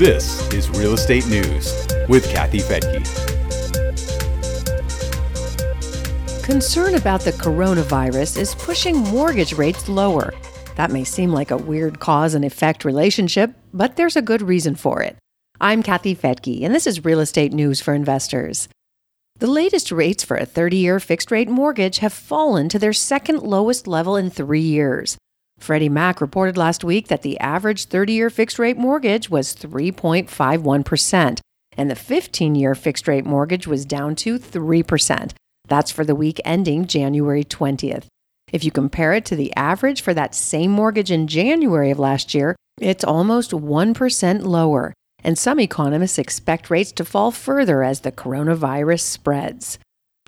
This is Real Estate News with Kathy Fettke. Concern about the coronavirus is pushing mortgage rates lower. That may seem like a weird cause and effect relationship, but there's a good reason for it. I'm Kathy Fettke, and this is Real Estate News for Investors. The latest rates for a 30 year fixed rate mortgage have fallen to their second lowest level in three years. Freddie Mac reported last week that the average 30 year fixed rate mortgage was 3.51%, and the 15 year fixed rate mortgage was down to 3%. That's for the week ending January 20th. If you compare it to the average for that same mortgage in January of last year, it's almost 1% lower. And some economists expect rates to fall further as the coronavirus spreads.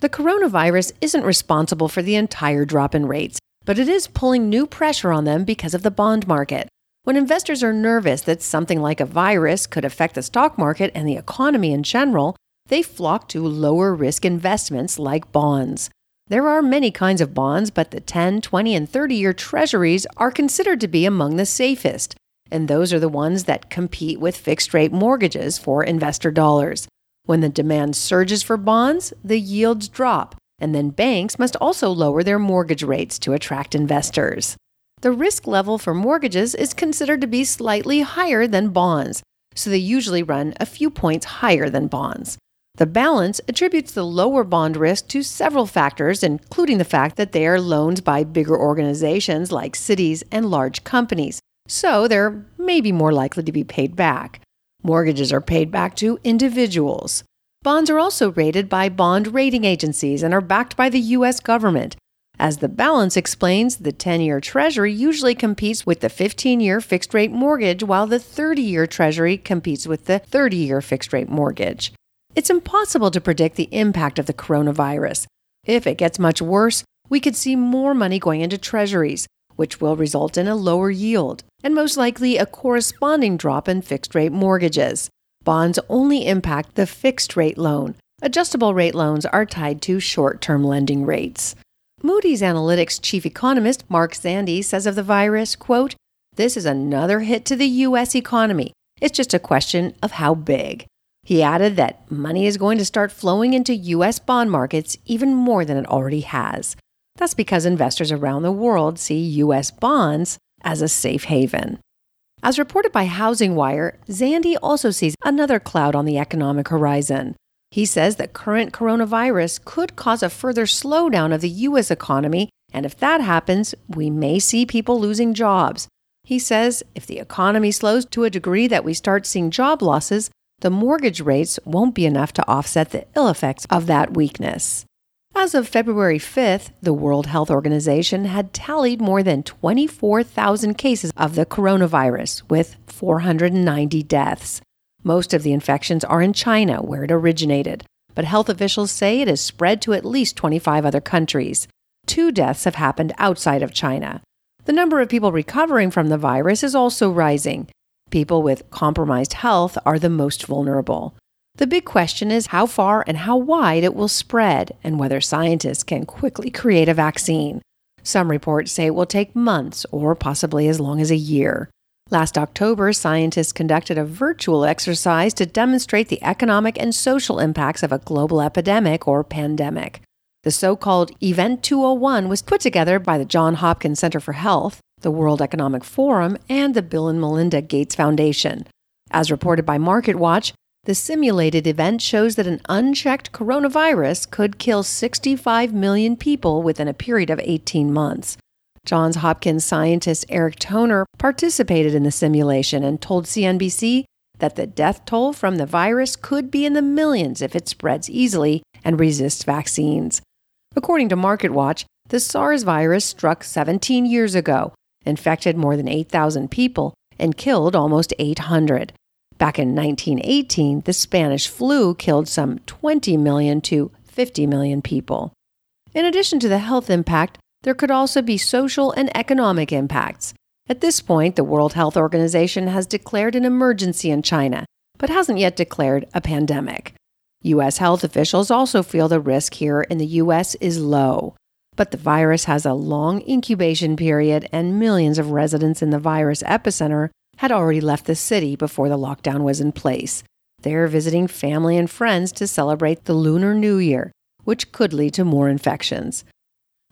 The coronavirus isn't responsible for the entire drop in rates, but it is pulling new pressure on them because of the bond market. When investors are nervous that something like a virus could affect the stock market and the economy in general, they flock to lower risk investments like bonds. There are many kinds of bonds, but the 10, 20, and 30 year treasuries are considered to be among the safest, and those are the ones that compete with fixed rate mortgages for investor dollars. When the demand surges for bonds, the yields drop, and then banks must also lower their mortgage rates to attract investors. The risk level for mortgages is considered to be slightly higher than bonds, so they usually run a few points higher than bonds. The balance attributes the lower bond risk to several factors, including the fact that they are loaned by bigger organizations like cities and large companies, so they're maybe more likely to be paid back. Mortgages are paid back to individuals. Bonds are also rated by bond rating agencies and are backed by the U.S. government. As the balance explains, the 10 year Treasury usually competes with the 15 year fixed rate mortgage, while the 30 year Treasury competes with the 30 year fixed rate mortgage. It's impossible to predict the impact of the coronavirus. If it gets much worse, we could see more money going into treasuries, which will result in a lower yield, and most likely a corresponding drop in fixed rate mortgages. Bonds only impact the fixed rate loan. Adjustable rate loans are tied to short term lending rates. Moody's Analytics chief economist Mark Zandi says of the virus, quote, This is another hit to the U.S. economy. It's just a question of how big. He added that money is going to start flowing into U.S. bond markets even more than it already has. That's because investors around the world see U.S. bonds as a safe haven. As reported by Housing Wire, Zandi also sees another cloud on the economic horizon. He says that current coronavirus could cause a further slowdown of the U.S. economy, and if that happens, we may see people losing jobs. He says if the economy slows to a degree that we start seeing job losses, the mortgage rates won't be enough to offset the ill effects of that weakness. As of February 5th, the World Health Organization had tallied more than 24,000 cases of the coronavirus, with 490 deaths. Most of the infections are in China, where it originated, but health officials say it has spread to at least 25 other countries. Two deaths have happened outside of China. The number of people recovering from the virus is also rising. People with compromised health are the most vulnerable. The big question is how far and how wide it will spread, and whether scientists can quickly create a vaccine. Some reports say it will take months or possibly as long as a year. Last October, scientists conducted a virtual exercise to demonstrate the economic and social impacts of a global epidemic or pandemic. The so called Event 201 was put together by the Johns Hopkins Center for Health, the World Economic Forum, and the Bill and Melinda Gates Foundation. As reported by MarketWatch, the simulated event shows that an unchecked coronavirus could kill 65 million people within a period of 18 months. Johns Hopkins scientist Eric Toner participated in the simulation and told CNBC that the death toll from the virus could be in the millions if it spreads easily and resists vaccines. According to MarketWatch, the SARS virus struck 17 years ago infected more than 8,000 people, and killed almost 800. Back in 1918, the Spanish flu killed some 20 million to 50 million people. In addition to the health impact, there could also be social and economic impacts. At this point, the World Health Organization has declared an emergency in China, but hasn't yet declared a pandemic. U.S. health officials also feel the risk here in the U.S. is low. But the virus has a long incubation period, and millions of residents in the virus epicenter had already left the city before the lockdown was in place. They're visiting family and friends to celebrate the Lunar New Year, which could lead to more infections.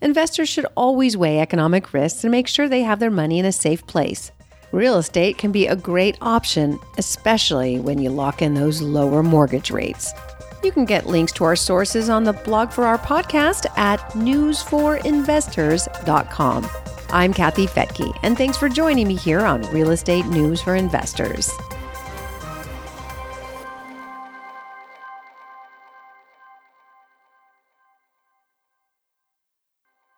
Investors should always weigh economic risks and make sure they have their money in a safe place. Real estate can be a great option, especially when you lock in those lower mortgage rates. You can get links to our sources on the blog for our podcast at newsforinvestors.com. I'm Kathy Fettke, and thanks for joining me here on Real Estate News for Investors.